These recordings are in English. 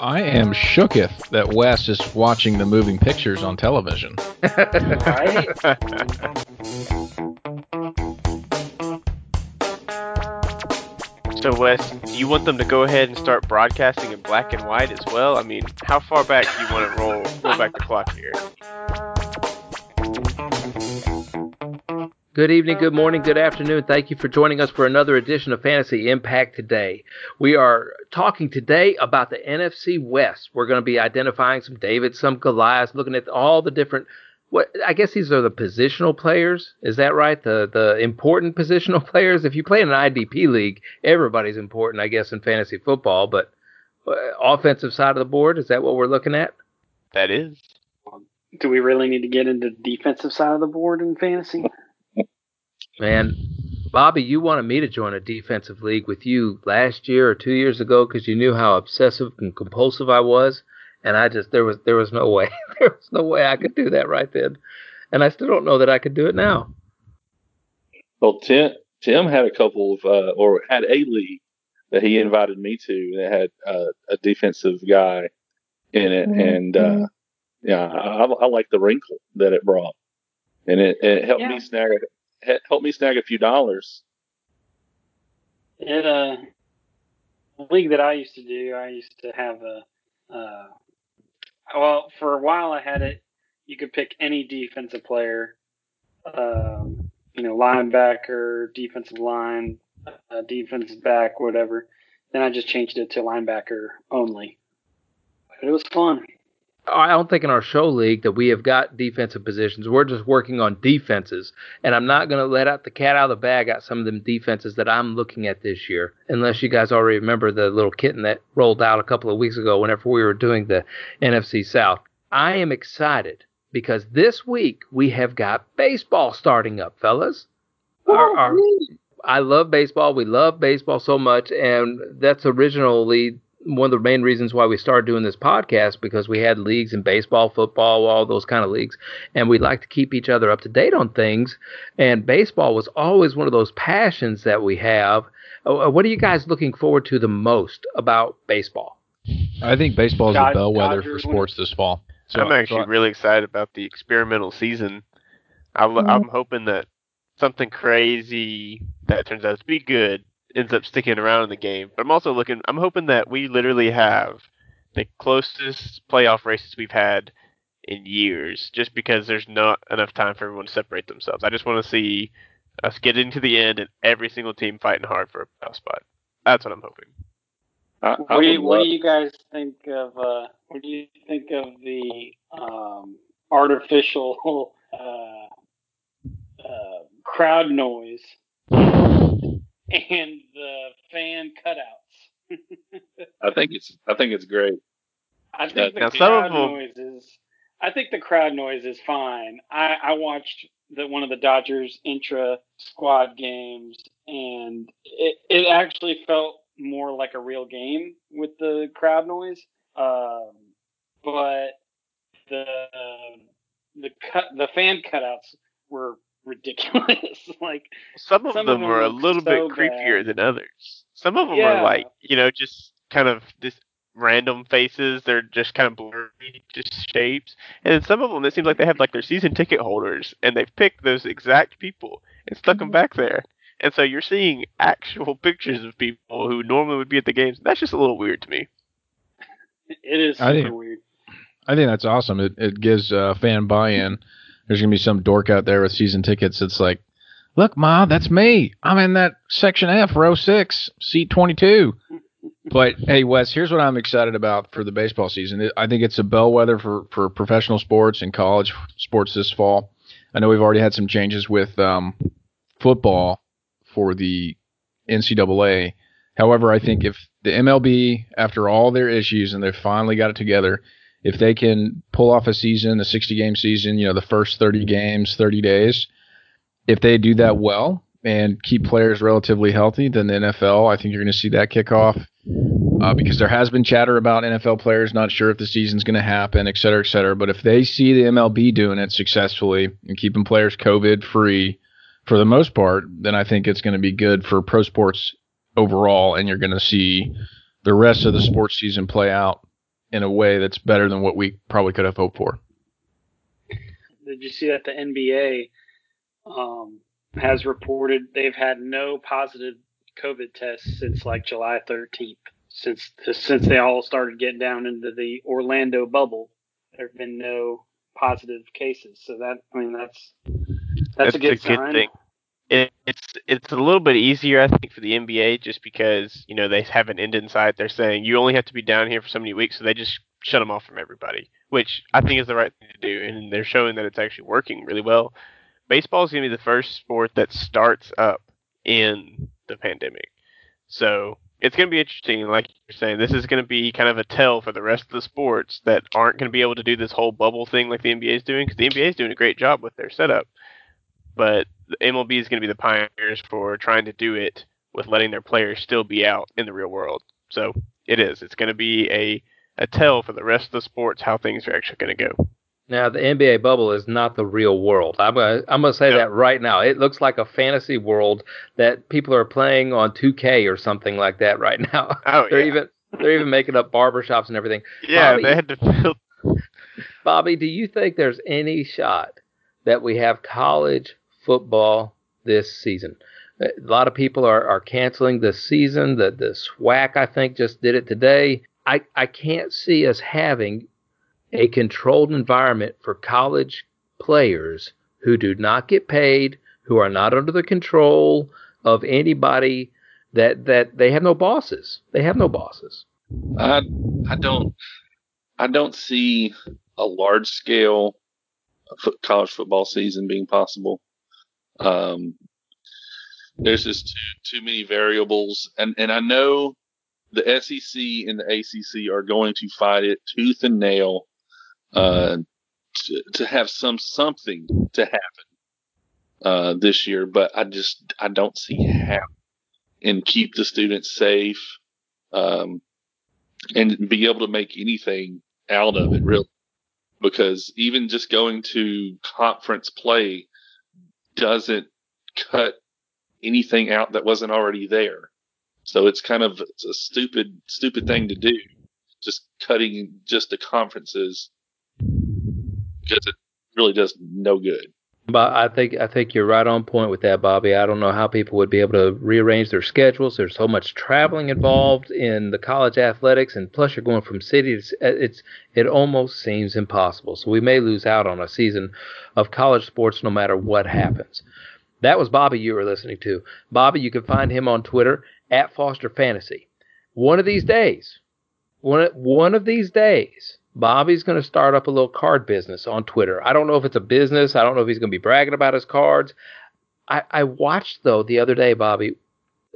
I am shooketh that Wes is watching the moving pictures on television. So, Wes, do you want them to go ahead and start broadcasting in black and white as well? I mean, how far back do you want to roll roll back the clock here? Good evening, good morning, good afternoon. Thank you for joining us for another edition of Fantasy Impact today. We are talking today about the NFC West. We're going to be identifying some David, some Goliath, looking at all the different what I guess these are the positional players. Is that right? The the important positional players. If you play in an IDP league, everybody's important, I guess, in fantasy football. But uh, offensive side of the board, is that what we're looking at? That is. Do we really need to get into the defensive side of the board in fantasy? Man, Bobby, you wanted me to join a defensive league with you last year or two years ago because you knew how obsessive and compulsive I was and I just there was there was no way there was no way I could do that right then, and I still don't know that I could do it now. Well, Tim Tim had a couple of uh, or had a league that he invited me to that had uh, a defensive guy in it, mm-hmm. and uh, yeah, I, I like the wrinkle that it brought, and it, it helped yeah. me snag a, helped me snag a few dollars. It uh, league that I used to do, I used to have a uh, well, for a while I had it. You could pick any defensive player, um, you know, linebacker, defensive line, uh, defensive back, whatever. Then I just changed it to linebacker only. But it was fun. I don't think in our show league that we have got defensive positions. We're just working on defenses, and I'm not going to let out the cat out of the bag at some of them defenses that I'm looking at this year. Unless you guys already remember the little kitten that rolled out a couple of weeks ago, whenever we were doing the NFC South. I am excited because this week we have got baseball starting up, fellas. Our, our, I love baseball. We love baseball so much, and that's originally one of the main reasons why we started doing this podcast because we had leagues in baseball, football, all those kind of leagues, and we like to keep each other up to date on things. And baseball was always one of those passions that we have. Uh, uh what are you guys looking forward to the most about baseball? I think baseball is God, the bellwether for sports this fall. So, I'm actually so really excited about the experimental season. I, am mm-hmm. hoping that something crazy that turns out to be good ends up sticking around in the game. But I'm also looking. I'm hoping that we literally have the closest playoff races we've had in years, just because there's not enough time for everyone to separate themselves. I just want to see us get into the end and every single team fighting hard for a playoff spot. That's what I'm hoping. I, I what, do you, what do you guys think of? Uh, what do you think of the um, artificial uh, uh, crowd noise and the fan cutouts. I think it's I think it's great. I think the crowd noise is I think the crowd noise is fine. I, I watched the one of the Dodgers intra squad games and it, it actually felt more like a real game with the crowd noise. Um, but the the cut the fan cutouts were ridiculous. like some of some them of are a little so bit creepier bad. than others. Some of them yeah. are like you know just kind of this random faces. They're just kind of blurry, just shapes. And then some of them, it seems like they have like their season ticket holders, and they've picked those exact people and stuck them mm-hmm. back there. And so you're seeing actual pictures of people who normally would be at the games. That's just a little weird to me. It is super think, weird. I think that's awesome. It it gives uh, fan buy-in there's gonna be some dork out there with season tickets that's like, look, ma, that's me. I'm in that section F, row six, seat 22. But hey, Wes, here's what I'm excited about for the baseball season. I think it's a bellwether for, for professional sports and college sports this fall. I know we've already had some changes with um, football for the NCAA. However, I think if the MLB, after all their issues and they've finally got it together, if they can pull off a season, a 60 game season, you know, the first 30 games, 30 days, if they do that well and keep players relatively healthy, then the NFL, I think you're going to see that kick off. Uh, because there has been chatter about NFL players not sure if the season's going to happen, et cetera, et cetera. But if they see the MLB doing it successfully and keeping players COVID free for the most part, then I think it's going to be good for pro sports overall, and you're going to see the rest of the sports season play out in a way that's better than what we probably could have hoped for. Did you see that the NBA um, has reported they've had no positive COVID tests since like July 13th, since since they all started getting down into the Orlando bubble. There have been no positive cases, so that I mean that's that's, that's a good, a good sign. Thing. It, it's it's a little bit easier, I think, for the NBA just because you know they have an end in sight. They're saying you only have to be down here for so many weeks, so they just shut them off from everybody, which I think is the right thing to do, and they're showing that it's actually working really well. Baseball is going to be the first sport that starts up in the pandemic, so it's going to be interesting. Like you're saying, this is going to be kind of a tell for the rest of the sports that aren't going to be able to do this whole bubble thing like the NBA is doing, because the NBA is doing a great job with their setup, but MLB is going to be the pioneers for trying to do it with letting their players still be out in the real world. So it is. It's going to be a a tell for the rest of the sports how things are actually going to go. Now, the NBA bubble is not the real world. I'm gonna, I'm gonna say that right now. It looks like a fantasy world that people are playing on 2K or something like that right now. Oh, they're yeah. even they're even making up barbershops and everything. Yeah, Bobby, they had to build. Bobby, do you think there's any shot that we have college football this season? Uh, a lot of people are, are canceling the season. The the SWAC I think just did it today. I, I can't see us having a controlled environment for college players who do not get paid, who are not under the control of anybody that that they have no bosses. They have no bosses. I I don't I don't see a large scale college football season being possible. Um, there's just too too many variables, and and I know the SEC and the ACC are going to fight it tooth and nail uh, to, to have some something to happen uh, this year, but I just I don't see how. And keep the students safe um, and be able to make anything out of it really. Because even just going to conference play doesn't cut anything out that wasn't already there. So it's kind of it's a stupid, stupid thing to do. Just cutting just the conferences because it really does no good. But I think I think you're right on point with that, Bobby. I don't know how people would be able to rearrange their schedules. There's so much traveling involved in the college athletics, and plus you're going from city to it's it almost seems impossible. So we may lose out on a season of college sports no matter what happens. That was Bobby you were listening to. Bobby, you can find him on Twitter at Foster Fantasy. One of these days, one one of these days, Bobby's going to start up a little card business on Twitter. I don't know if it's a business. I don't know if he's going to be bragging about his cards. I, I watched though the other day, Bobby.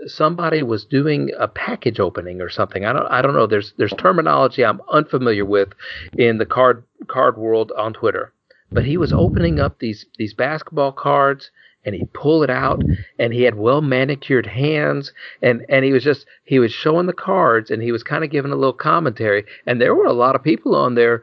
Somebody was doing a package opening or something. I don't. I don't know. There's there's terminology I'm unfamiliar with in the card card world on Twitter. But he was opening up these these basketball cards and he'd pull it out and he had well manicured hands and and he was just he was showing the cards and he was kind of giving a little commentary and there were a lot of people on there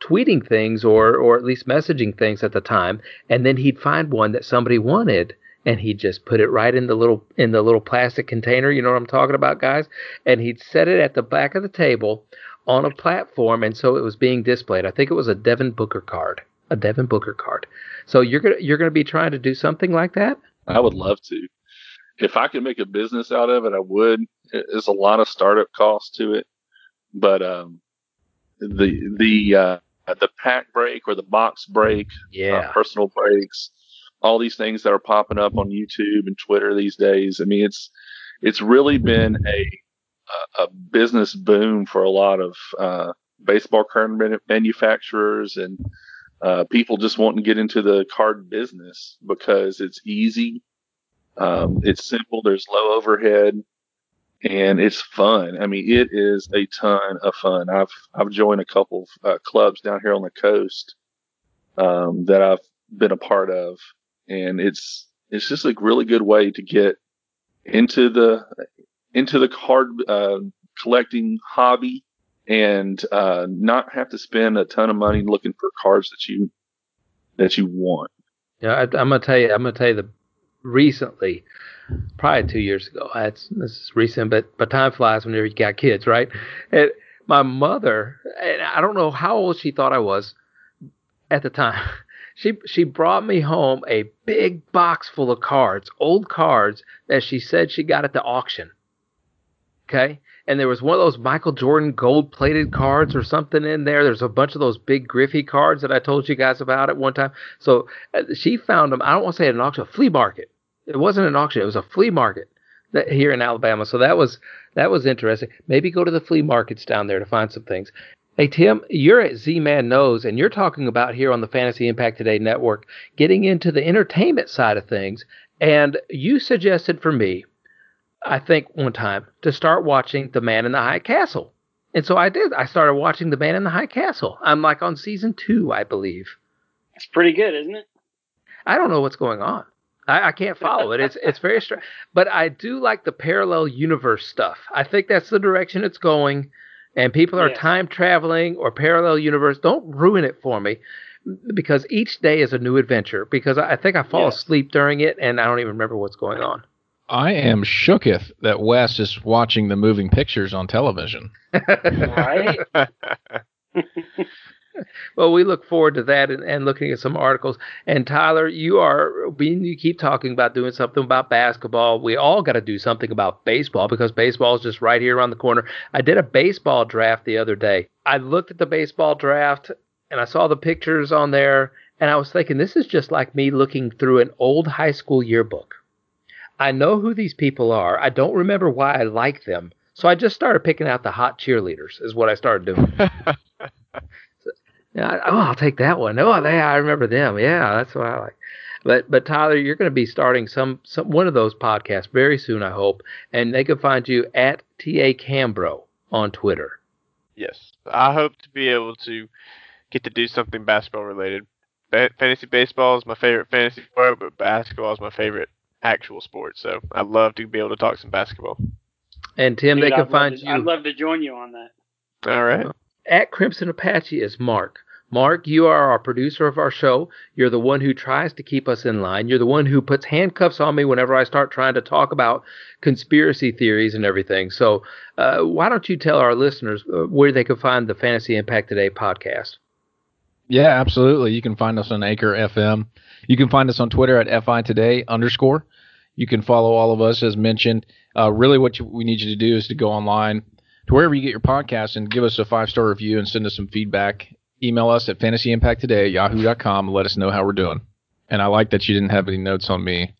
tweeting things or or at least messaging things at the time and then he'd find one that somebody wanted and he'd just put it right in the little in the little plastic container you know what I'm talking about guys? And he'd set it at the back of the table on a platform and so it was being displayed. I think it was a Devin Booker card a Devin Booker card so you're gonna you're gonna be trying to do something like that? I would love to. If I could make a business out of it, I would. There's a lot of startup costs to it, but um, the the uh, the pack break or the box break, uh, yeah, uh, personal breaks, all these things that are popping up on YouTube and Twitter these days. I mean, it's it's really been a a business boom for a lot of uh, baseball card manufacturers and uh, people just want to get into the card business because it's easy, um, it's simple, there's low overhead, and it's fun. I mean, it is a ton of fun. I've I've joined a couple of uh, clubs down here on the coast um, that I've been a part of, and it's it's just a really good way to get into the into the card uh, collecting hobby and uh, not have to spend a ton of money looking for cards that you that you want. Yeah, I, am gonna tell you. I'm gonna tell you the recently. probably two years ago. That's this is recent, but but time flies whenever you got kids, right? And my mother, and I don't know how old she thought I was at the time. She she brought me home a big box full of cards, old cards that she said she got at the auction. Okay, and there was one of those Michael Jordan gold plated cards or something in there. There's a bunch of those big Griffey cards that I told you guys about at one time. So uh, she found them. I don't want to say at an auction, a flea market. It wasn't an auction. It was a flea market that, here in Alabama. So that was that was interesting. Maybe go to the flea markets down there to find some things. Hey, Tim, you're at Z Man Knows, and you're talking about here on the Fantasy Impact Today network getting into the entertainment side of things. And you suggested for me, I think one time, to start watching The Man in the High Castle. And so I did. I started watching The Man in the High Castle. I'm like on season two, I believe. It's pretty good, isn't it? I don't know what's going on. I, I can't follow it. It's it's very strange. But I do like the parallel universe stuff. I think that's the direction it's going and people are yes. time traveling or parallel universe, don't ruin it for me because each day is a new adventure. Because I think I fall yes. asleep during it and I don't even remember what's going on. I am shooketh that Wes is watching the moving pictures on television. right? well, we look forward to that and, and, looking at some articles. And Tyler, you are being you keep talking about doing something about basketball. We all got to do something about baseball because baseball is just right here around the corner. I did a baseball draft the other day. I looked at the baseball draft and I saw the pictures on there, and I was thinking this is just like me looking through an old high school yearbook. I know who these people are. I don't remember why I like them. So I just started picking out the hot cheerleaders, is what I started doing. Yeah, oh, I'll take that one. Oh, they, I remember them. Yeah, that's what I like. But but Tyler, you're going to be starting some some one of those podcasts very soon, I hope, and they can find you at ta cambro on Twitter. Yes, I hope to be able to get to do something basketball related. Fantasy baseball is my favorite fantasy sport, but basketball is my favorite actual sports. So I'd love to be able to talk some basketball. And Tim, Dude, they can I'd find to, you. I'd love to join you on that. All right. At Crimson Apache is Mark. Mark, you are our producer of our show. You're the one who tries to keep us in line. You're the one who puts handcuffs on me whenever I start trying to talk about conspiracy theories and everything. So, uh, why don't you tell our listeners uh, where they can find the Fantasy Impact Today podcast? Yeah, absolutely. You can find us on Anchor FM. You can find us on Twitter at FI Today underscore. You can follow all of us as mentioned. Uh, really, what you, we need you to do is to go online to wherever you get your podcast and give us a five star review and send us some feedback email us at fantasyimpacttoday at yahoo.com let us know how we're doing. And I like that you didn't have any notes on me.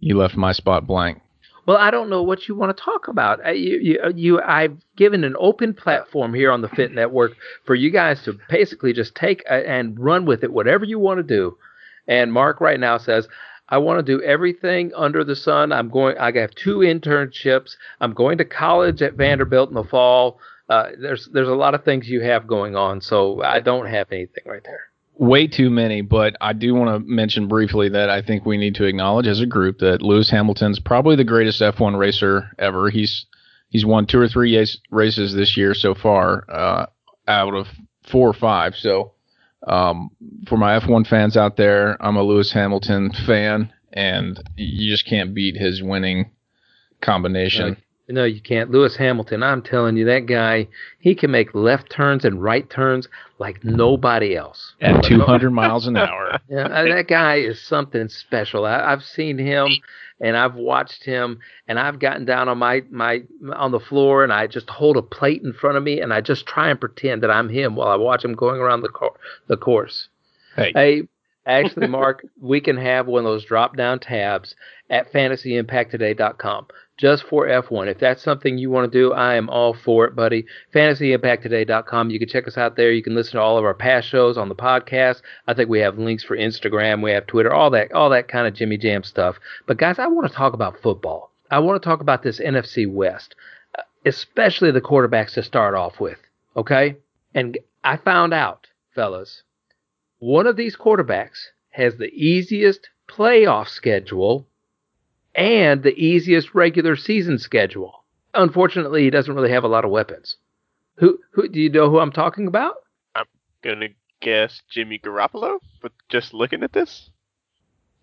You left my spot blank. Well, I don't know what you want to talk about. You, you, you, I've given an open platform here on the Fit Network for you guys to basically just take a, and run with it, whatever you want to do. And Mark right now says, I want to do everything under the sun. I'm going. I have two internships. I'm going to college at Vanderbilt in the fall uh, there's there's a lot of things you have going on, so I don't have anything right there. Way too many, but I do want to mention briefly that I think we need to acknowledge as a group that Lewis Hamilton's probably the greatest F1 racer ever. He's he's won two or three races this year so far, uh, out of four or five. So, um, for my F1 fans out there, I'm a Lewis Hamilton fan, and you just can't beat his winning combination. No, you can't. Lewis Hamilton, I'm telling you, that guy, he can make left turns and right turns like nobody else. At 200 miles an hour. Yeah, that guy is something special. I, I've seen him and I've watched him and I've gotten down on my, my on the floor and I just hold a plate in front of me and I just try and pretend that I'm him while I watch him going around the cor- the course. Hey. Hey, actually, Mark, we can have one of those drop down tabs at fantasyimpacttoday.com just for F1. If that's something you want to do, I am all for it, buddy. FantasyImpactToday.com. You can check us out there. You can listen to all of our past shows on the podcast. I think we have links for Instagram, we have Twitter, all that, all that kind of Jimmy Jam stuff. But guys, I want to talk about football. I want to talk about this NFC West, uh, especially the quarterbacks to start off with. Okay, and I found out, fellas, one of these quarterbacks has the easiest playoff schedule and the easiest regular season schedule. Unfortunately, he doesn't really have a lot of weapons. Who who do you know who I'm talking about? I'm gonna guess Jimmy Garoppolo, but just looking at this.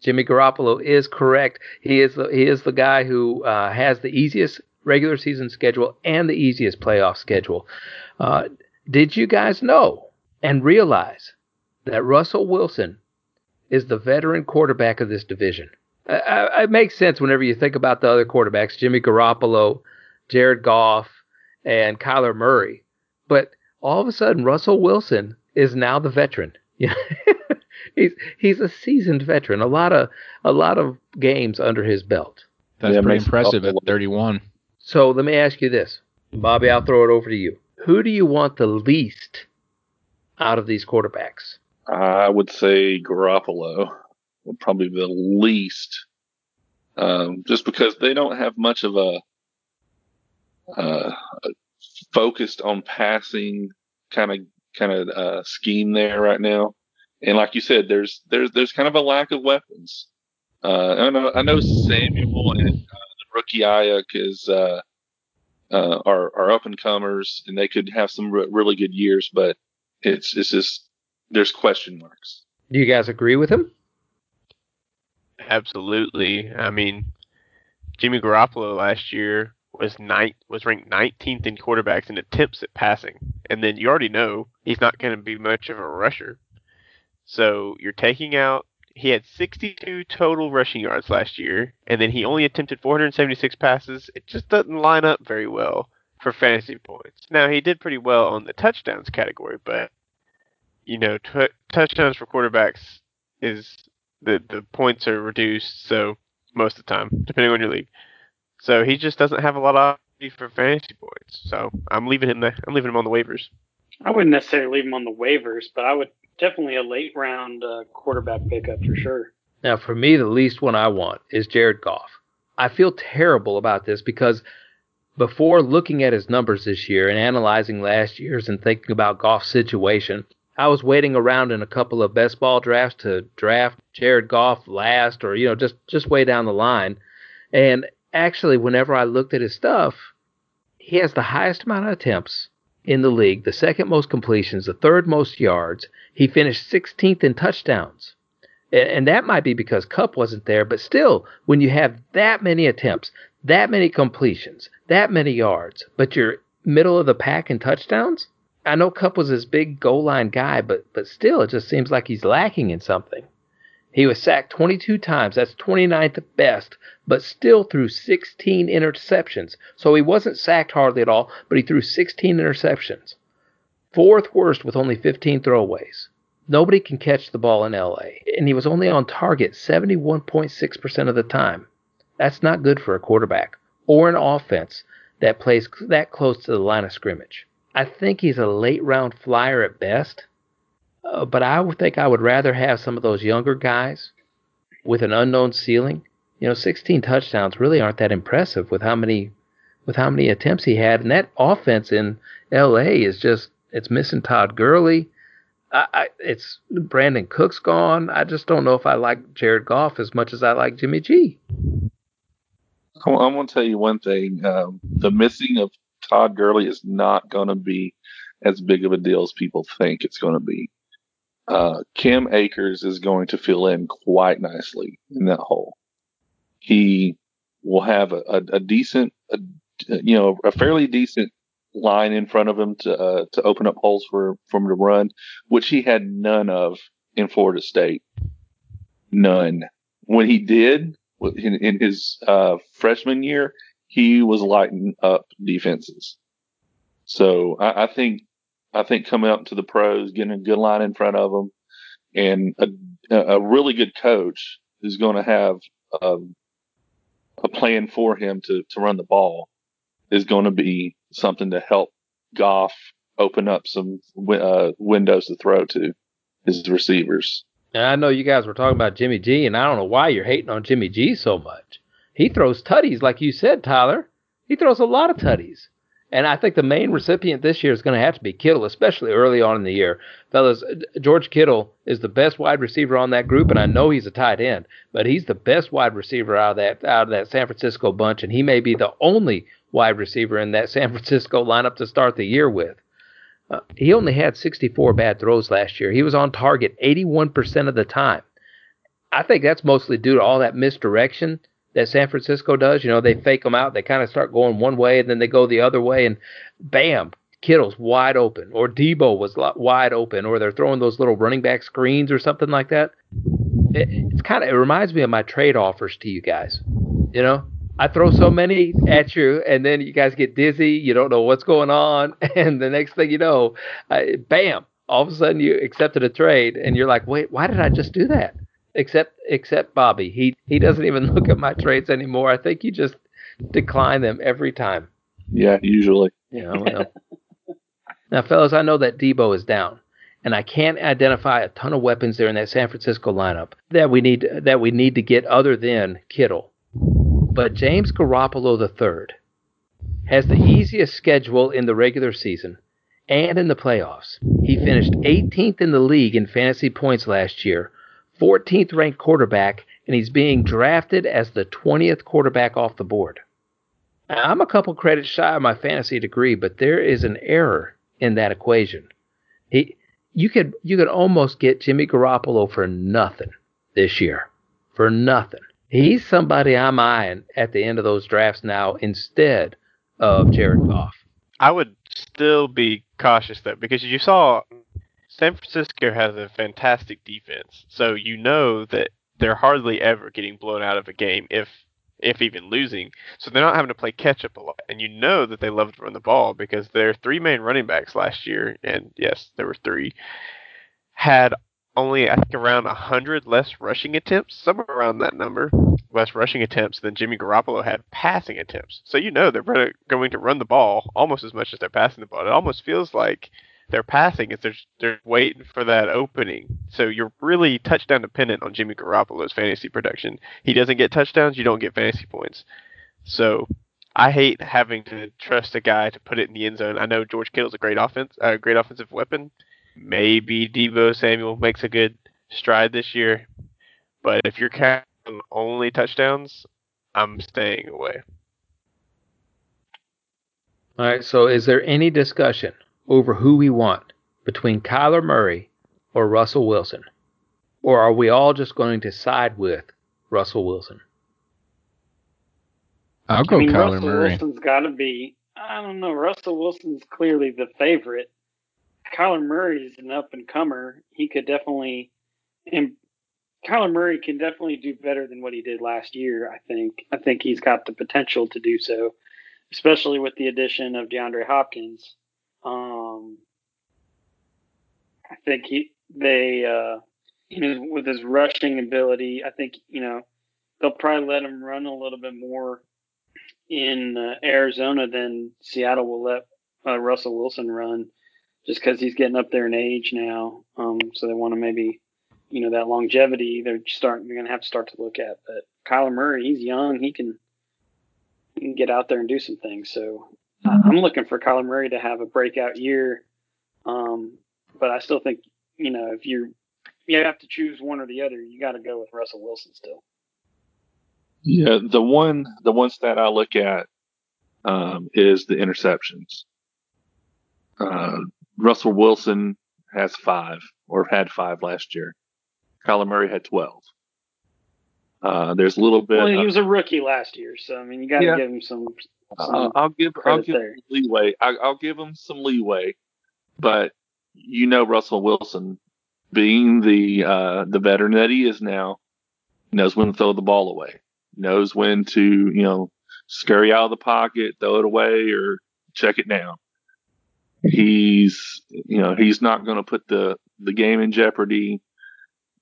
Jimmy Garoppolo is correct. He is the, he is the guy who uh, has the easiest regular season schedule and the easiest playoff schedule. Uh, did you guys know and realize that Russell Wilson is the veteran quarterback of this division? Uh, it makes sense whenever you think about the other quarterbacks, Jimmy Garoppolo, Jared Goff, and Kyler Murray. But all of a sudden, Russell Wilson is now the veteran. he's he's a seasoned veteran. A lot of a lot of games under his belt. That's yeah, pretty impressive at 31. So let me ask you this, Bobby. I'll throw it over to you. Who do you want the least out of these quarterbacks? I would say Garoppolo would probably the least, um, just because they don't have much of a, uh, focused on passing kind of kind of uh, scheme there right now. And like you said, there's there's there's kind of a lack of weapons. Uh, I know I know Samuel and uh, the rookie Aiyuk is uh, uh, are are up and comers, and they could have some re- really good years, but it's it's just there's question marks. Do you guys agree with him? Absolutely. I mean, Jimmy Garoppolo last year was ninth, was ranked 19th in quarterbacks in attempts at passing, and then you already know he's not going to be much of a rusher. So you're taking out. He had 62 total rushing yards last year, and then he only attempted 476 passes. It just doesn't line up very well for fantasy points. Now he did pretty well on the touchdowns category, but you know, t- touchdowns for quarterbacks is the the points are reduced. So most of the time, depending on your league. So he just doesn't have a lot of for fantasy points. So I'm leaving him there. I'm leaving him on the waivers. I wouldn't necessarily leave him on the waivers, but I would definitely a late round uh, quarterback pickup for sure. Now, for me, the least one I want is Jared Goff. I feel terrible about this because before looking at his numbers this year and analyzing last year's and thinking about Goff's situation, I was waiting around in a couple of best ball drafts to draft Jared Goff last or, you know, just, just way down the line. And actually, whenever I looked at his stuff, he has the highest amount of attempts in the league, the second most completions, the third most yards. He finished 16th in touchdowns. And that might be because Kupp wasn't there, but still, when you have that many attempts, that many completions, that many yards, but you're middle of the pack in touchdowns, I know Kupp was this big goal line guy, but but still, it just seems like he's lacking in something. He was sacked 22 times. That's 29th best, but still threw 16 interceptions. So he wasn't sacked hardly at all, but he threw 16 interceptions. Fourth worst with only 15 throwaways. Nobody can catch the ball in LA, and he was only on target 71.6% of the time. That's not good for a quarterback or an offense that plays that close to the line of scrimmage. I think he's a late round flyer at best, uh, but I would think I would rather have some of those younger guys with an unknown ceiling. You know, 16 touchdowns really aren't that impressive with how many with how many attempts he had, and that offense in L.A. is just it's missing Todd Gurley. I, I, it's Brandin Cooks gone. I just don't know if I like Jared Goff as much as I like Jimmy G. I'm going to tell you one thing. Um, the missing of Todd Gurley is not going to be as big of a deal as people think it's going to be uh, Cam Akers is going to fill in quite nicely in that hole. He will have a, a, a decent, a, you know, a fairly decent line in front of him to uh, to open up holes for, for him to run, which he had none of in Florida State. None. When he did in, in his uh, freshman year, he was lighting up defenses. So I, I think I think coming up to the pros, getting a good line in front of them, and a, a really good coach who's going to have um, a plan for him to, to run the ball is going to be something to help Goff open up some uh, windows to throw to his receivers. And I know you guys were talking about Jimmy G, and I don't know why you're hating on Jimmy G so much. He throws tutties, like you said, Tyler. He throws a lot of tutties. And I think the main recipient this year is going to have to be Kittle, especially early on in the year. Fellas, George Kittle is the best wide receiver on that group, and I know he's a tight end, but he's the best wide receiver out of that out of that San Francisco bunch, and he may be the only wide receiver in that San Francisco lineup to start the year with. Uh, he only had 64 bad throws last year. He was on target 81% of the time. I think that's mostly due to all that misdirection that San Francisco does. You know, they fake them out. They kind of start going one way and then they go the other way, and bam, Kittle's wide open, or Deebo was wide open, or they're throwing those little running back screens or something like that. It, it's kind of it reminds me of my trade offers to you guys. You know, I throw so many at you, and then you guys get dizzy. You don't know what's going on, and the next thing you know, I, bam! All of a sudden, you accepted a trade, and you're like, "Wait, why did I just do that?" Except, except Bobby, he he doesn't even look at my trades anymore. I think he just decline them every time. Yeah, usually. Yeah. Well. now, fellas, I know that Deebo is down, and I can't identify a ton of weapons there in that San Francisco lineup that we need that we need to get other than Kittle. But James Garoppolo III has the easiest schedule in the regular season and in the playoffs. He finished 18th in the league in fantasy points last year, 14th ranked quarterback, and he's being drafted as the 20th quarterback off the board. Now, I'm a couple credits shy of my fantasy degree, but there is an error in that equation. He, you could you could almost get Jimmy Garoppolo for nothing this year, for nothing he's somebody I'm eyeing at the end of those drafts now instead of Jared Goff. I would still be cautious though because you saw San Francisco has a fantastic defense, so you know that they're hardly ever getting blown out of a game if if even losing. So they're not having to play catch up a lot. And you know that they love to run the ball because their three main running backs last year, and yes, there were three, had only I think around hundred less rushing attempts, somewhere around that number, less rushing attempts than Jimmy Garoppolo had passing attempts. So you know they're going to run the ball almost as much as they're passing the ball. It almost feels like they're passing is they're they're waiting for that opening. So you're really touchdown dependent on Jimmy Garoppolo's fantasy production. He doesn't get touchdowns, you don't get fantasy points. So I hate having to trust a guy to put it in the end zone. I know George Kittle's a great offense, a great offensive weapon, maybe Deebo Samuel makes a good stride this year. But if you're counting only touchdowns, I'm staying away. All right. So, is there any discussion over who we want between Kyler Murray or Russell Wilson? Or are we all just going to side with Russell Wilson? I'll go I mean, Kyler Russell Murray. Wilson's got to be. I don't know. Russell Wilson's clearly the favorite. Kyler Murray is an up and comer. He could definitely, and Kyler Murray can definitely do better than what he did last year. I think. I think he's got the potential to do so, especially with the addition of DeAndre Hopkins. Um, I think he they uh, you know with his rushing ability, I think you know they'll probably let him run a little bit more in uh, Arizona than Seattle will let uh, Russell Wilson run just because he's getting up there in age now. Um, so they want to maybe, you know, that longevity they're starting they're gonna have to start to look at. But Kyler Murray, he's young, he can he can get out there and do some things. So mm-hmm. I'm looking for Kyler Murray to have a breakout year. Um, but I still think, you know, if you're you have to choose one or the other, you got to go with Russell Wilson still. Yeah, the one the one stat I look at um, is the interceptions. Uh, Russell Wilson has five or had five last year. Kyler Murray had 12. Uh, there's a little bit. Well, he was a rookie last year, so I mean, you got to yeah. give him some. Some uh, I'll give I'll give him leeway. I, I'll give him some leeway, but you know Russell Wilson, being the uh, the veteran that he is now, knows when to throw the ball away, knows when to you know scurry out of the pocket, throw it away, or check it down he's you know he's not going to put the the game in jeopardy.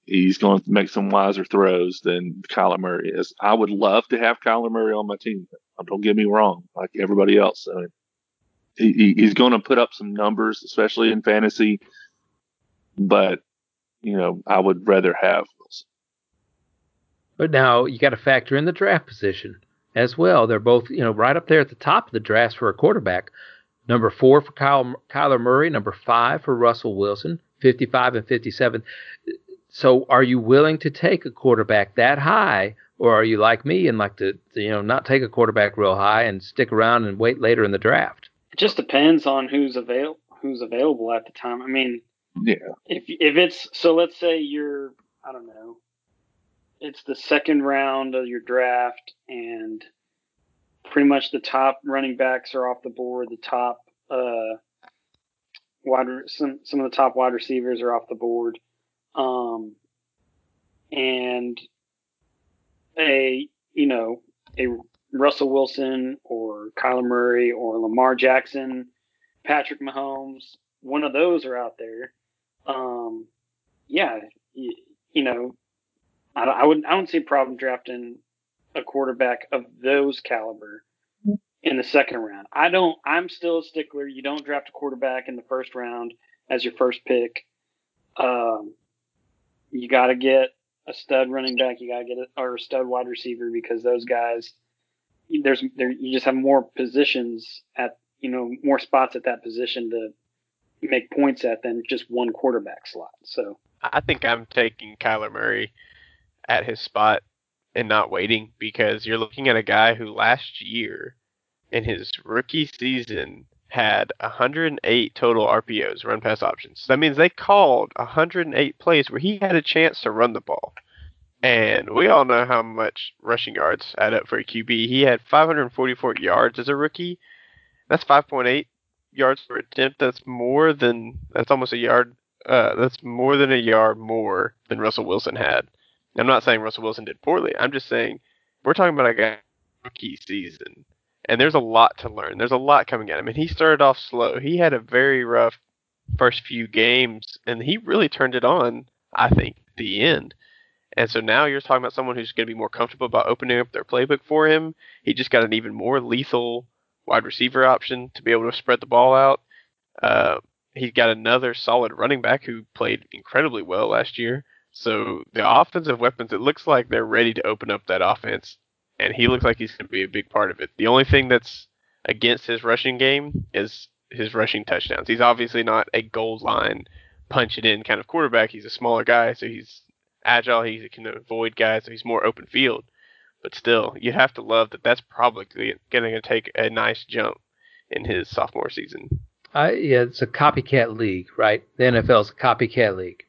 He's going to make some wiser throws than Kyler Murray is. I would love to have Kyler Murray on my team. Don't get me wrong, like everybody else. I mean, he, he's going to put up some numbers, especially in fantasy. But you know, I would rather have Wilson. But now you got to factor in the draft position as well. They're both you know right up there at the top of the draft for a quarterback. Number four for Kyle, Kyler Murray. Number five for Russell Wilson, 55 and 57. So are you willing to take a quarterback that high, or are you like me and like to, to you know not take a quarterback real high and stick around and wait later in the draft? It just depends on who's avail who's available at the time. I mean, yeah. If if it's so, let's say you're I don't know it's the second round of your draft, and pretty much the top running backs are off the board. The top uh, wide some some of the top wide receivers are off the board, um, and a you know a Russell Wilson or Kyler Murray or Lamar Jackson, Patrick Mahomes, one of those are out there. Um, yeah, you, you know, I, I would I don't see a problem drafting a quarterback of those caliber in the second round. I don't. I'm still a stickler. You don't draft a quarterback in the first round as your first pick. Um, you got to get a stud running back. You got to get a, or a stud wide receiver because those guys. There's there you just have more positions at you know more spots at that position to make points at than just one quarterback slot. So I think I'm taking Kyler Murray at his spot and not waiting because you're looking at a guy who last year in his rookie season had 108 total RPOs, run pass options. That means they called 108 plays where he had a chance to run the ball. And we all know how much rushing yards add up for a QB. He had 544 yards as a rookie. That's 5.8 yards per attempt. That's more than that's almost a yard. Uh, that's more than a yard more than Russell Wilson had. I'm not saying Russell Wilson did poorly. I'm just saying we're talking about a guy rookie season and there's a lot to learn. There's a lot coming at him, and he started off slow. He had a very rough first few games, and he really turned it on. I think at the end. And so now you're talking about someone who's going to be more comfortable about opening up their playbook for him. He just got an even more lethal wide receiver option to be able to spread the ball out. Uh, he got another solid running back who played incredibly well last year. So the offensive weapons, it looks like they're ready to open up that offense and he looks like he's going to be a big part of it. The only thing that's against his rushing game is his rushing touchdowns. He's obviously not a goal line punch it in kind of quarterback. He's a smaller guy, so he's agile. He can avoid guys, so he's more open field. But still, you have to love that. That's probably going to take a nice jump in his sophomore season. I, yeah, it's a copycat league, right? The NFL is a copycat league.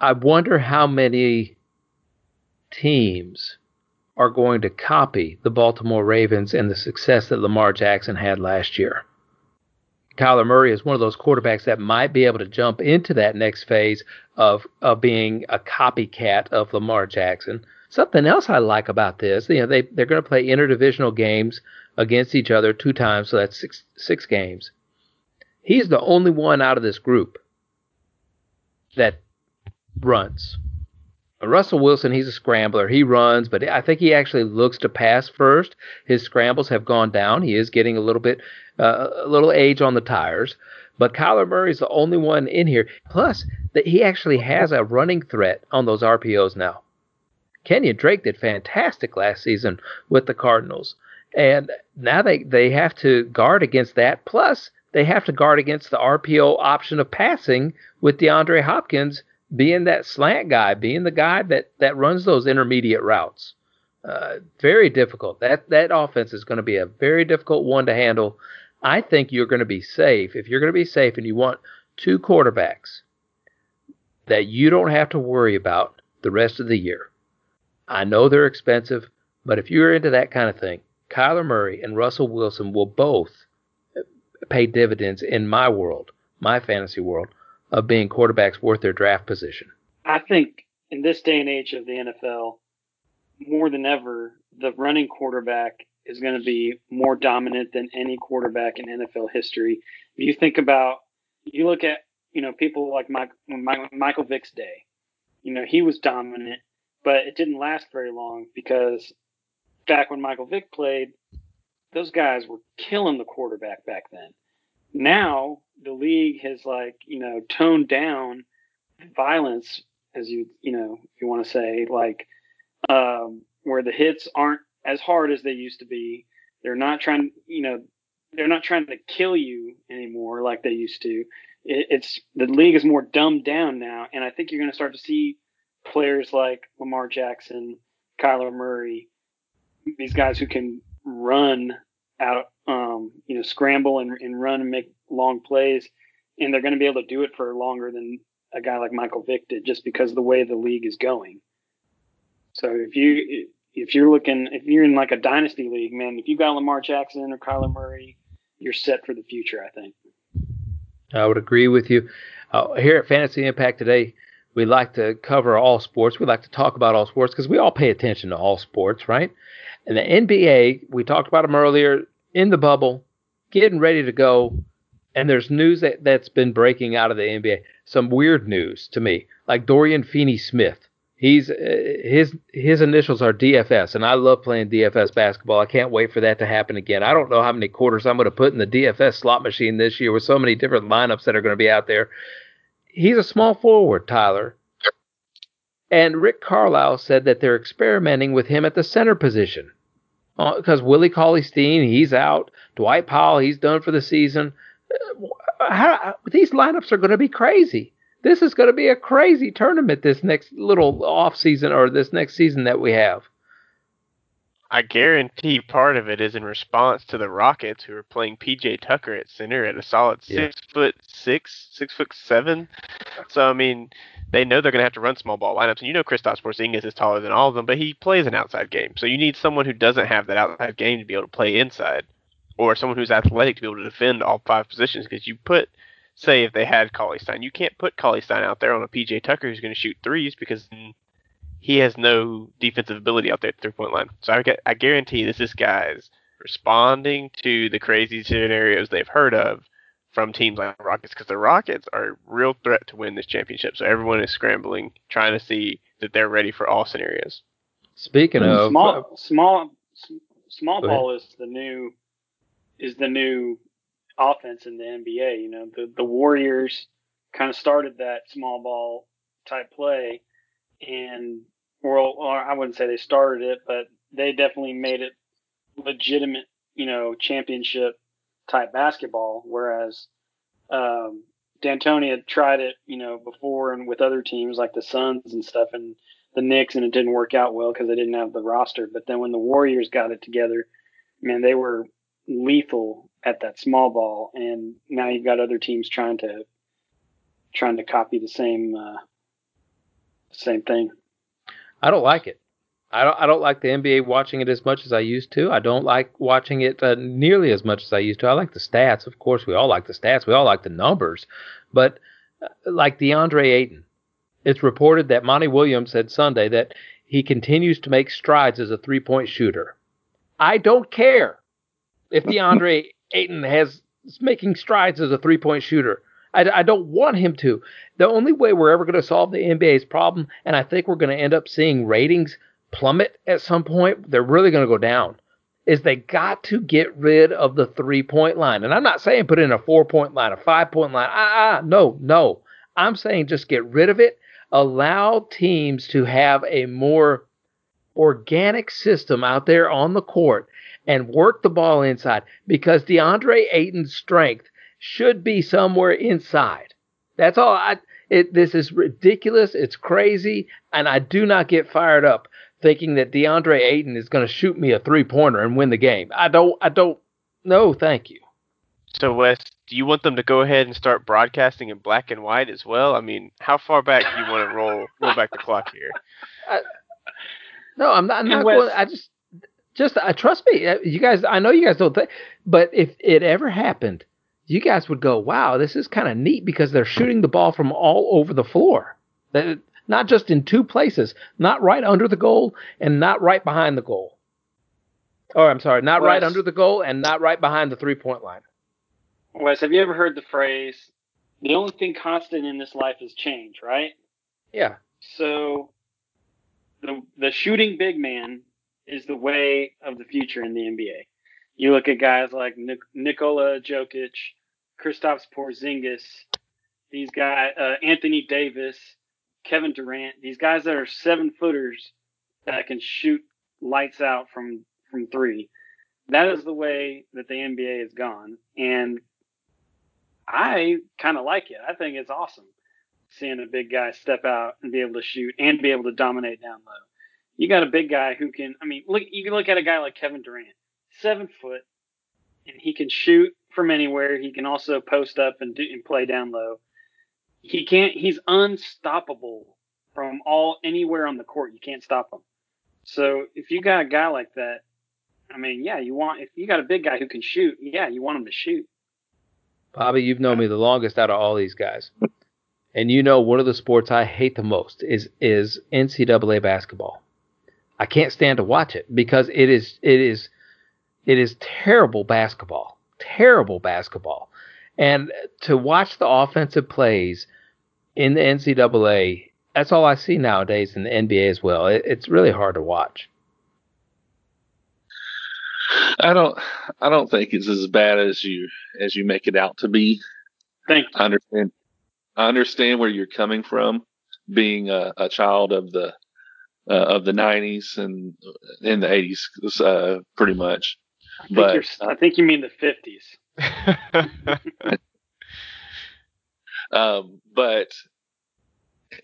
I wonder how many teams are going to copy the Baltimore Ravens and the success that Lamar Jackson had last year. Kyler Murray is one of those quarterbacks that might be able to jump into that next phase of, of being a copycat of Lamar Jackson. Something else I like about this, you know, they, they're going to play interdivisional games against each other two times, so that's six, six games. He's the only one out of this group that runs. Russell Wilson, he's a scrambler. He runs, but I think he actually looks to pass first. His scrambles have gone down. He is getting a little bit, uh, a little age on the tires. But Kyler Murray is the only one in here. Plus, that he actually has a running threat on those RPOs now. Kenyan Drake did fantastic last season with the Cardinals. And now they, they have to guard against that. Plus, they have to guard against the RPO option of passing with DeAndre Hopkins being that slant guy, being the guy that that runs those intermediate routes. Uh, very difficult. That that offense is going to be a very difficult one to handle. I think you're going to be safe if you're going to be safe and you want two quarterbacks that you don't have to worry about the rest of the year. I know they're expensive, but if you're into that kind of thing, Kyler Murray and Russell Wilson will both pay dividends in my world, my fantasy world, of being quarterbacks worth their draft position. I think in this day and age of the NFL, more than ever, the running quarterback is going to be more dominant than any quarterback in NFL history. If you think about, you look at, you know, people like Mike, Michael Vick's day, you know, he was dominant, but it didn't last very long because back when Michael Vick played, those guys were killing the quarterback back then. Now the league has like you know toned down violence, as you you know you want to say like um, where the hits aren't as hard as they used to be. They're not trying you know they're not trying to kill you anymore like they used to. It, it's the league is more dumbed down now, and I think you're going to start to see players like Lamar Jackson, Kyler Murray, these guys who can run out, um, you know, scramble and, and run and make long plays, and they're going to be able to do it for longer than a guy like Michael Vick did, just because of the way the league is going. So if you if you're looking if you're in like a dynasty league, man, if you got Lamar Jackson or Kyler Murray, you're set for the future. I think. I would agree with you. Uh, here at Fantasy Impact today, we like to cover all sports. We like to talk about all sports because we all pay attention to all sports, right? And the NBA, we talked about them earlier in the bubble, getting ready to go. And there's news that, that's been breaking out of the NBA. Some weird news to me, like Dorian Finney Smith. He's uh, his his initials are DFS, and I love playing DFS basketball. I can't wait for that to happen again. I don't know how many quarters I'm going to put in the DFS slot machine this year with so many different lineups that are going to be out there. He's a small forward, Tyler. And Rick Carlisle said that they're experimenting with him at the center position because uh, Willie Cauley Stein, he's out. Dwight Powell, he's done for the season. Uh, how, these lineups are going to be crazy. This is going to be a crazy tournament this next little off season or this next season that we have. I guarantee part of it is in response to the Rockets, who are playing PJ Tucker at center at a solid yeah. six foot six, six foot seven. So I mean, they know they're going to have to run small ball lineups, and you know Kristaps Porzingis is taller than all of them, but he plays an outside game. So you need someone who doesn't have that outside game to be able to play inside, or someone who's athletic to be able to defend all five positions. Because you put say if they had Cauley Stein. You can't put Cauley Stein out there on a PJ Tucker who's going to shoot threes because he has no defensive ability out there at the three point line. So I, get, I guarantee this is guys responding to the crazy scenarios they've heard of from teams like the Rockets because the Rockets are a real threat to win this championship. So everyone is scrambling, trying to see that they're ready for all scenarios. Speaking of small, uh, small, small ball is the new is the new offense in the NBA. You know, the the Warriors kind of started that small ball type play, and well, I wouldn't say they started it, but they definitely made it legitimate. You know, championship type basketball. Whereas um, D'Antoni had tried it, you know, before and with other teams like the Suns and stuff, and the Knicks, and it didn't work out well because they didn't have the roster. But then when the Warriors got it together, man, they were lethal at that small ball, and now you've got other teams trying to trying to copy the same uh, same thing. I don't like it. I don't. I don't like the NBA watching it as much as I used to. I don't like watching it uh, nearly as much as I used to. I like the stats, of course. We all like the stats. We all like the numbers, but uh, like DeAndre Ayton, it's reported that Monty Williams said Sunday that he continues to make strides as a three-point shooter. I don't care if DeAndre Ayton has is making strides as a three point shooter. I, I don't want him to. The only way we're ever going to solve the NBA's problem, and I think we're going to end up seeing ratings plummet at some point, they're really going to go down, is they got to get rid of the three point line. And I'm not saying put in a four point line, a five point line. Ah, ah, no, no. I'm saying just get rid of it. Allow teams to have a more organic system out there on the court and work the ball inside because DeAndre Ayton's strength should be somewhere inside. That's all I it, this is ridiculous. It's crazy, and I do not get fired up thinking that DeAndre Ayton is going to shoot me a three pointer and win the game. I don't. I don't. No, thank you. So Wes, do you want them to go ahead and start broadcasting in black and white as well? I mean, how far back do you want to roll roll back the clock here? I, no, I'm not. I'm not going. I just just uh, trust me, uh, you guys. I know you guys don't think, but if it ever happened, you guys would go, "Wow, this is kind of neat," because they're shooting the ball from all over the floor. That not just in two places, not right under the goal and not right behind the goal. Or I'm sorry, not Wes, right under the goal and not right behind the three point line. Wes, have you ever heard the phrase, the only thing constant in this life is change, right? Yeah. So the the shooting big man is the way of the future in the NBA. You look at guys like Nik- Nikola Jokic, Kristaps Porzingis, these guys, uh, Anthony Davis, Kevin Durant, these guys that are seven footers that can shoot lights out from from three. That is the way that the NBA has gone, and I kind of like it. I think it's awesome seeing a big guy step out and be able to shoot and be able to dominate down low you got a big guy who can. I mean, look. You can look at a guy like Kevin Durant, seven foot, and he can shoot from anywhere. He can also post up and do and play down low. He can't. He's unstoppable from all anywhere on the court. You can't stop him. So if you got a guy like that, I mean, yeah, you want if you got a big guy who can shoot, yeah, you want him to shoot. Bobby, you've known me the longest out of all these guys, and you know one of the sports I hate the most is is NCAA basketball. I can't stand to watch it because it is it is it is terrible basketball, terrible basketball, and to watch the offensive plays in the NCAA, that's all I see nowadays in the NBA as well. It, it's really hard to watch. I don't I don't think it's as bad as you as you make it out to be. Thank you. I understand I understand where you're coming from, being a, a child of the uh, of the '90s and in the '80s, uh, pretty much. I think, but, I think you mean the '50s. um, but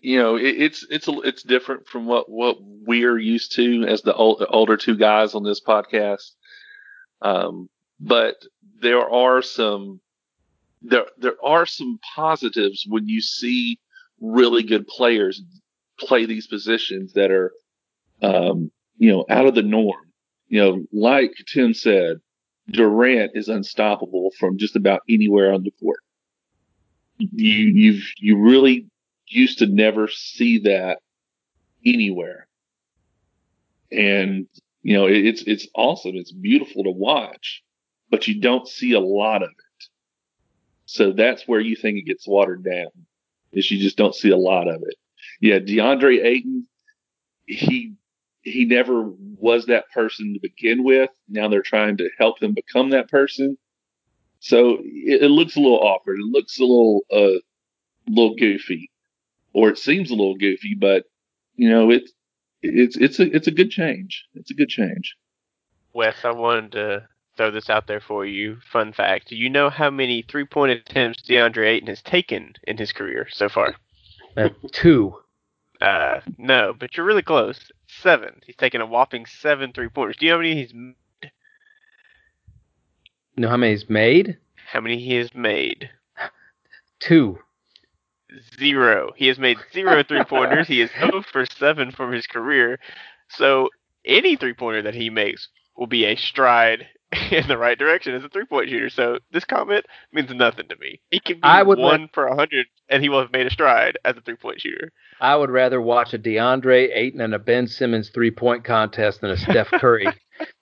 you know, it, it's it's a, it's different from what what we're used to as the old, older two guys on this podcast. Um, but there are some there there are some positives when you see really good players play these positions that are um, you know out of the norm. You know, like Tim said, Durant is unstoppable from just about anywhere on the court. You you've you really used to never see that anywhere. And you know, it, it's it's awesome. It's beautiful to watch, but you don't see a lot of it. So that's where you think it gets watered down. Is you just don't see a lot of it. Yeah, DeAndre Ayton, he he never was that person to begin with. Now they're trying to help him become that person. So it, it looks a little awkward. It looks a little uh, little goofy, or it seems a little goofy. But you know, it's it's it's a it's a good change. It's a good change. Wes, I wanted to throw this out there for you. Fun fact: Do you know how many three-point attempts DeAndre Ayton has taken in his career so far? Uh, two. Uh, no, but you're really close. Seven. He's taken a whopping seven three-pointers. Do you know how many he's made? Know how many he's made? How many he has made? Two. Zero. He has made zero three pointers. he is 0 for 7 from his career. So any three pointer that he makes will be a stride in the right direction as a three point shooter. So this comment means nothing to me. He can be I would one for a hundred and he will have made a stride as a three point shooter. I would rather watch a DeAndre Ayton and a Ben Simmons three point contest than a Steph Curry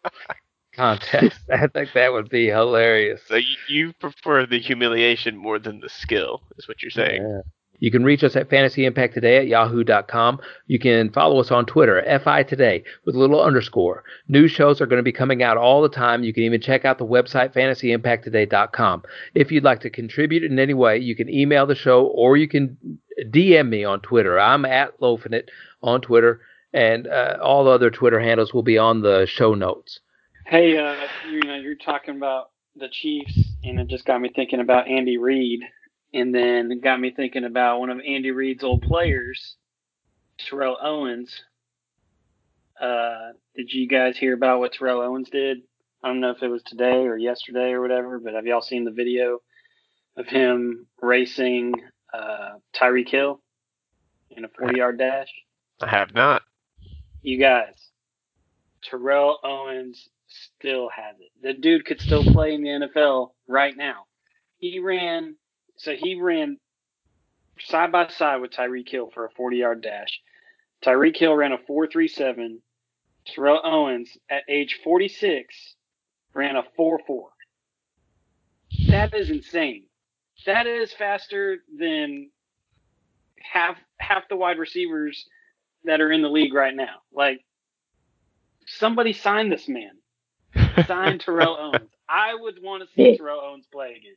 contest. I think that would be hilarious. So you, you prefer the humiliation more than the skill, is what you're saying. Yeah. You can reach us at Fantasy Impact Today at yahoo.com. You can follow us on Twitter, FI Today, with a little underscore. New shows are going to be coming out all the time. You can even check out the website, fantasyimpacttoday.com. If you'd like to contribute in any way, you can email the show or you can DM me on Twitter. I'm at loafinit on Twitter, and uh, all the other Twitter handles will be on the show notes. Hey, uh, you know, you're talking about the Chiefs, and it just got me thinking about Andy Reid and then it got me thinking about one of Andy Reid's old players, Terrell Owens. Uh, did you guys hear about what Terrell Owens did? I don't know if it was today or yesterday or whatever, but have y'all seen the video of him racing uh, Tyreek Hill in a 40 yard dash? I have not. You guys, Terrell Owens still has it. The dude could still play in the NFL right now. He ran so he ran side by side with Tyreek Hill for a 40 yard dash. Tyreek Hill ran a 4.37. Terrell Owens, at age 46, ran a 4.4. That is insane. That is faster than half half the wide receivers that are in the league right now. Like somebody sign this man. Sign Terrell Owens. I would want to see Terrell Owens play again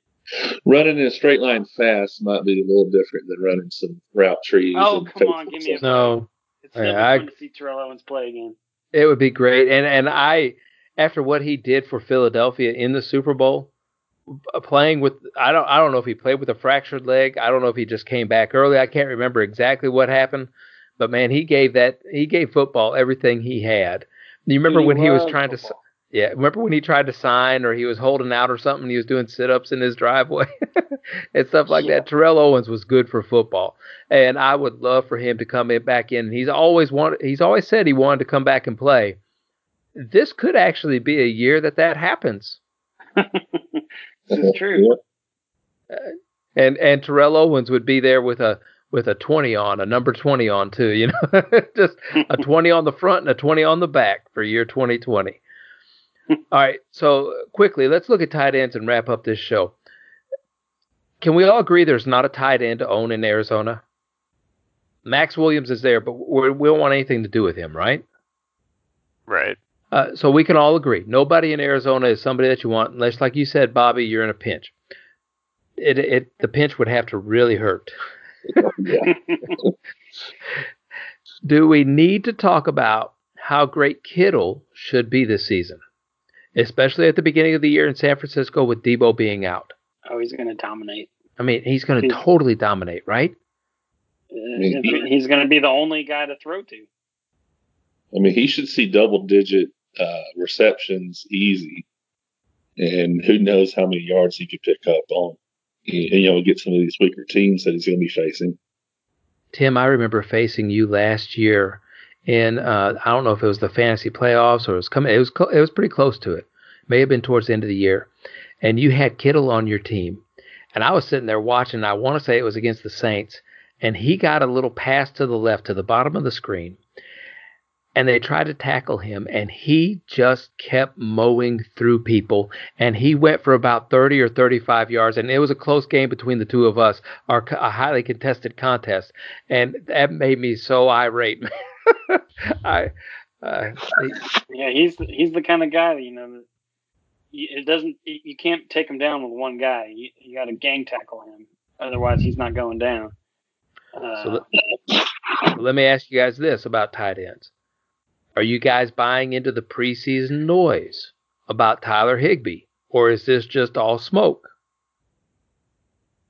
running in a straight line fast might be a little different than running some route trees. Oh, come on, give me a no. It's never yeah, fun I, to see Terrell Owens play again. It would be great, and and I, after what he did for Philadelphia in the Super Bowl, uh, playing with I don't I don't know if he played with a fractured leg. I don't know if he just came back early. I can't remember exactly what happened, but man, he gave that he gave football everything he had. You remember he when he was trying football. to Yeah, remember when he tried to sign or he was holding out or something? He was doing sit-ups in his driveway and stuff like yeah. that. Terrell Owens was good for football, and I would love for him to come in back in. He's always wanted. He's always said he wanted to come back and play. This could actually be a year that that happens. this is true. Uh, and and Terrell Owens would be there with a with a 20 on, a number 20 on too, you know, just a 20 on the front and a 20 on the back for year 2020. All right, so quickly, let's look at tight ends and wrap up this show. Can we all agree there's not a tight end to own in Arizona? Maxx Williams is there, but we don't want anything to do with him, right? Right. Uh, so we can all agree nobody in Arizona is somebody that you want, unless, like you said, Bobby, you're in a pinch. It, it the pinch would have to really hurt. do we need to talk about how great Kittle should be this season? Especially at the beginning of the year in San Francisco with Deebo being out. Oh, he's going to dominate. I mean, he's going to totally dominate, right? Uh, he's going to be the only guy to throw to. I mean, he should see double digit uh, receptions easy. And who knows how many yards he could pick up on, you know, get some of these weaker teams that he's going to be facing. Tim, I remember facing you last year in uh, I don't know if it was the fantasy playoffs or it was coming. It was it was pretty close to it. May have been towards the end of the year, and you had Kittle on your team, and I was sitting there watching. I want to say it was against the Saints, and he got a little pass to the left to the bottom of the screen, and they tried to tackle him, and he just kept mowing through people, and he went for about 30 or 35 yards, and it was a close game between the two of us, our a highly contested contest, and that made me so irate. I, uh, yeah, he's he's the kind of guy that you know. That it doesn't. You can't take him down with one guy. You, you got to gang tackle him. Otherwise, he's not going down. Uh, so, let, let me ask you guys this about tight ends: Are you guys buying into the preseason noise about Tyler Higbee, or is this just all smoke?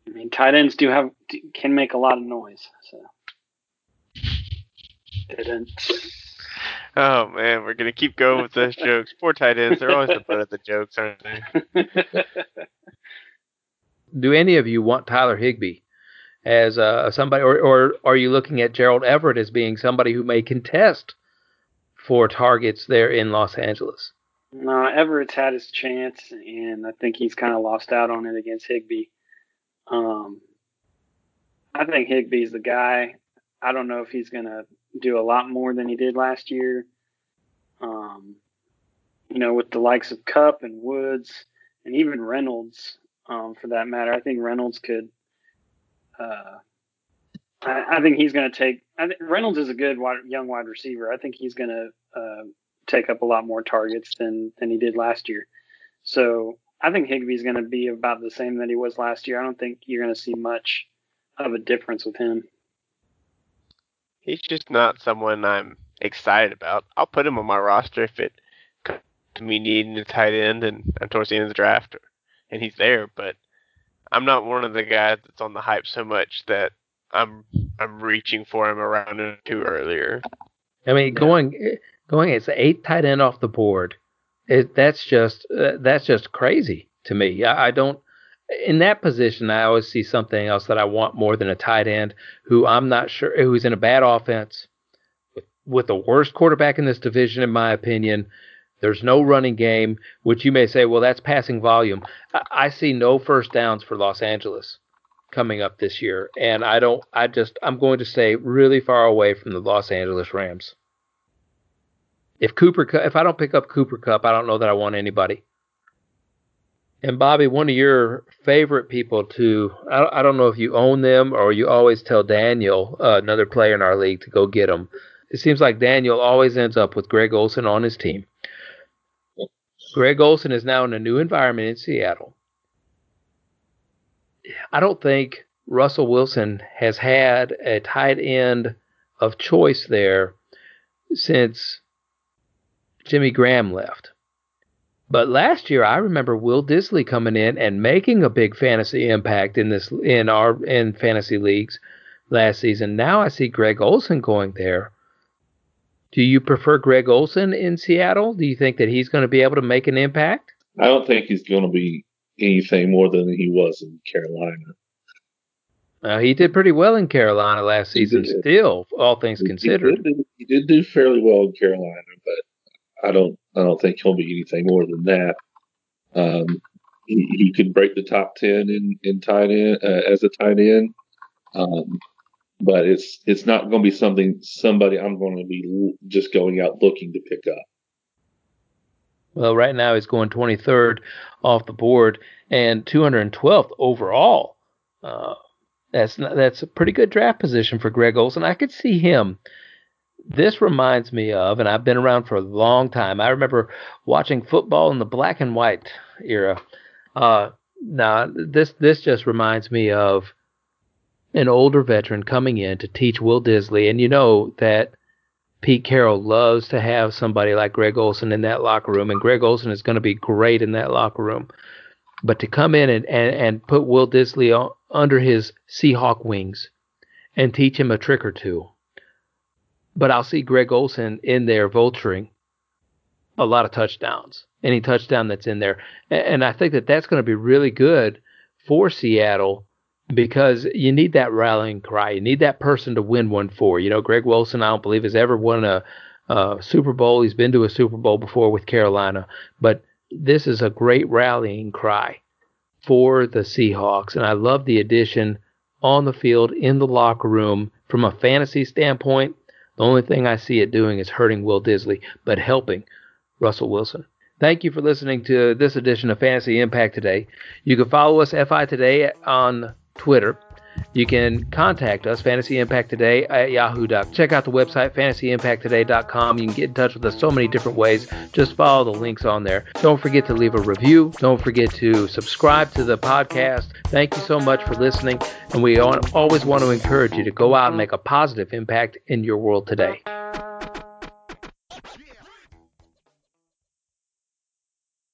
I mean, tight ends do have can make a lot of noise. So. Oh man, we're gonna keep going with those jokes. Poor tight ends, they're always the butt of the jokes, aren't they? Do any of you want Tyler Higbee as uh, somebody, or, or are you looking at Gerald Everett as being somebody who may contest for targets there in Los Angeles? No, Everett's had his chance, and I think he's kind of lost out on it against Higbee. Um, I think Higbee's the guy. I don't know if he's going to do a lot more than he did last year. Um, you know, with the likes of Kupp and Woods and even Reynolds, um, for that matter, I think Reynolds could. Uh, I, I, think he's going to take. I Reynolds is a good wide, young wide receiver. I think he's going to uh, take up a lot more targets than than he did last year. So I think Higbee's going to be about the same that he was last year. I don't think you're going to see much of a difference with him he's just not someone I'm excited about. I'll put him on my roster if it comes to me needing a tight end and I'm towards the end of the draft, and he's there. But I'm not one of the guys that's on the hype so much that I'm I'm reaching for him around two earlier. I mean, going going it's eight tight end off the board. It, that's just uh, that's just crazy to me. I, I don't in that position, I always see something else that I want more than a tight end who I'm not sure who's in a bad offense with, with the worst quarterback in this division, in my opinion. There's no running game, which you may say, well, that's passing volume. I, I see no first downs for Los Angeles coming up this year, and I don't. I just I'm going to stay really far away from the Los Angeles Rams. If Cooper, if I don't pick up Cooper Kupp, I don't know that I want anybody. And Bobby, one of your favorite people to, I, I don't know if you own them or you always tell Daniel, uh, another player in our league, to go get them. It seems like Daniel always ends up with Greg Olsen on his team. Greg Olsen is now in a new environment in Seattle. I don't think Russell Wilson has had a tight end of choice there since Jimmy Graham left. But last year, I remember Will Dissly coming in and making a big fantasy impact in this in our in fantasy leagues last season. Now I see Greg Olsen going there. Do you prefer Greg Olsen in Seattle? Do you think that he's going to be able to make an impact? I don't think he's going to be anything more than he was in Carolina. Uh, he did pretty well in Carolina last season, still, all things he, considered. He did, he did, do, fairly well in Carolina, but I don't, I don't think he'll be anything more than that. Um, he, he could break the top ten in in tight end uh, as a tight end, um, but it's it's not going to be something somebody I'm going to be just going out looking to pick up. Well, right now he's going 23rd off the board and 212th overall. Uh, that's not, that's a pretty good draft position for Greg Olsen. I could see him. This reminds me of, and I've been around for a long time. I remember watching football in the black and white era. Uh, now this this just reminds me of an older veteran coming in to teach Will Dissly, and you know that Pete Carroll loves to have somebody like Greg Olsen in that locker room, and Greg Olsen is going to be great in that locker room. But to come in and, and, and put Will Dissly on, under his Seahawk wings and teach him a trick or two. But I'll see Greg Olsen in there vulturing a lot of touchdowns, any touchdown that's in there. And I think that that's going to be really good for Seattle because you need that rallying cry. You need that person to win one for. You know, Greg Wilson, I don't believe, has ever won a, a Super Bowl. He's been to a Super Bowl before with Carolina, but this is a great rallying cry for the Seahawks. And I love the addition on the field, in the locker room. From a fantasy standpoint, the only thing I see it doing is hurting Will Dissly, but helping Russell Wilson. Thank you for listening to this edition of Fantasy Impact today. You can follow us FI Today on Twitter you can contact us, Fantasy Impact Today at yahoo.com. Check out the website, fantasyimpacttoday.com. You can get in touch with us so many different ways. Just follow the links on there. Don't forget to leave a review. Don't forget to subscribe to the podcast. Thank you so much for listening. And we always want to encourage you to go out and make a positive impact in your world today.